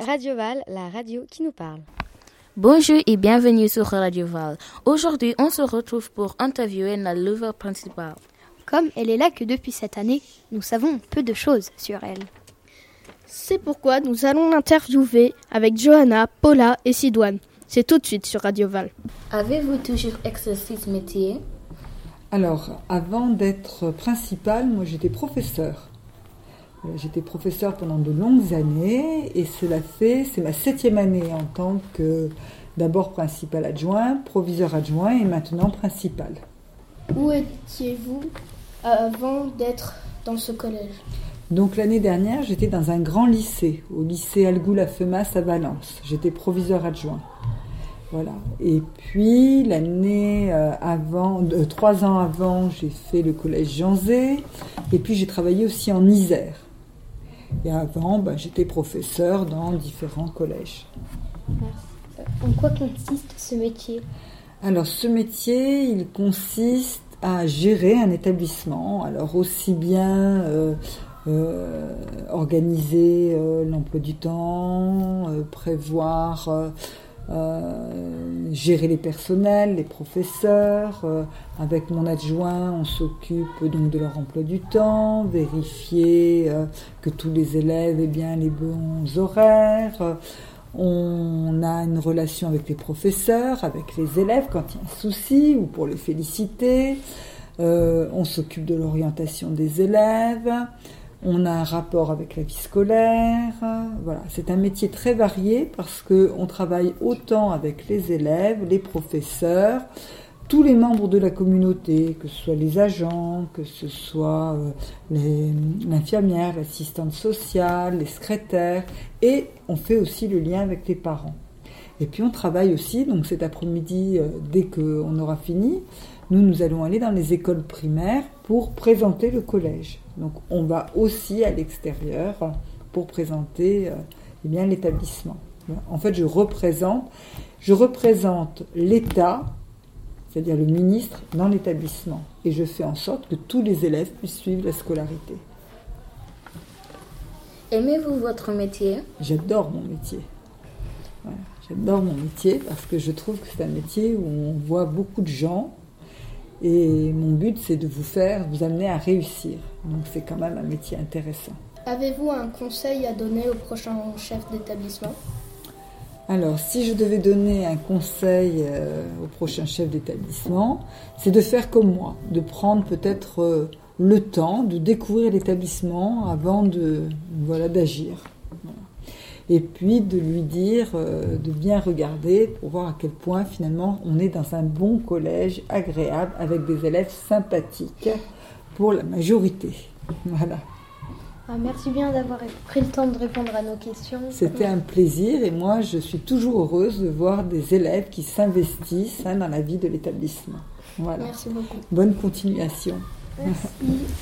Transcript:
Radio Val, la radio qui nous parle. Bonjour et bienvenue sur Radio Val. Aujourd'hui, on se retrouve pour interviewer la lover principale. Comme elle est là que depuis cette année, nous savons peu de choses sur elle. C'est pourquoi nous allons l'interviewer avec Johanna, Paula et Sidoine. C'est tout de suite sur Radio Val. Avez-vous toujours exercé ce métier? Alors, avant d'être principale, moi j'étais professeur. Euh, J'étais professeur pendant de longues années et cela fait, c'est ma septième année en tant que d'abord principal adjoint, proviseur adjoint et maintenant principal. Où étiez-vous avant d'être dans ce collège? Donc l'année dernière, j'étais dans un grand lycée, au lycée Algou-la-Femas à Valence. J'étais proviseur adjoint. Voilà. Et puis l'année euh, avant, euh, trois ans avant, j'ai fait le collège Jean Zé. Et puis j'ai travaillé aussi en Isère. Et avant, ben, j'étais professeur dans différents collèges. En quoi consiste ce métier? Alors ce métier, il consiste à gérer un établissement. Alors aussi bien euh, euh, organiser euh, l'emploi du temps, euh, prévoir, euh, gérer les personnels, les professeurs. euh, avec mon adjoint, on s'occupe donc de leur emploi du temps, vérifier euh, que tous les élèves aient bien les bons horaires. on a une relation avec les professeurs, avec les élèves quand il y a un souci ou pour les féliciter. On s'occupe de l'orientation des élèves. On a un rapport avec la vie scolaire. Voilà, c'est un métier très varié parce que on travaille autant avec les élèves, les professeurs, tous les membres de la communauté, que ce soit les agents, que ce soit euh, l'infirmière, l'assistante sociale, les secrétaires, et on fait aussi le lien avec les parents. Et puis on travaille aussi, donc cet après-midi, euh, dès qu'on aura fini, nous, nous allons aller dans les écoles primaires pour présenter le collège. Donc on va aussi à l'extérieur pour présenter euh, eh bien l'établissement. En fait, je représente, je représente l'État, c'est-à-dire le ministre, dans l'établissement. Et je fais en sorte que tous les élèves puissent suivre la scolarité. Aimez-vous votre métier? J'adore mon métier. Voilà, J'adore mon métier parce que je trouve que c'est un métier où on voit beaucoup de gens et mon but c'est de vous faire, vous amener à réussir. Donc c'est quand même un métier intéressant. Avez-vous un conseil à donner au prochain chef d'établissement? Alors si je devais donner un conseil euh, au prochain chef d'établissement, c'est de faire comme moi, de prendre peut-être euh, le temps de découvrir l'établissement avant de voilà d'agir. Et puis de lui dire euh, de bien regarder pour voir à quel point finalement on est dans un bon collège agréable avec des élèves sympathiques pour la majorité. Voilà. Ah, merci bien d'avoir pris le temps de répondre à nos questions. C'était un plaisir et moi je suis toujours heureuse de voir des élèves qui s'investissent hein, dans la vie de l'établissement. Voilà. Merci beaucoup. Bonne continuation. Merci.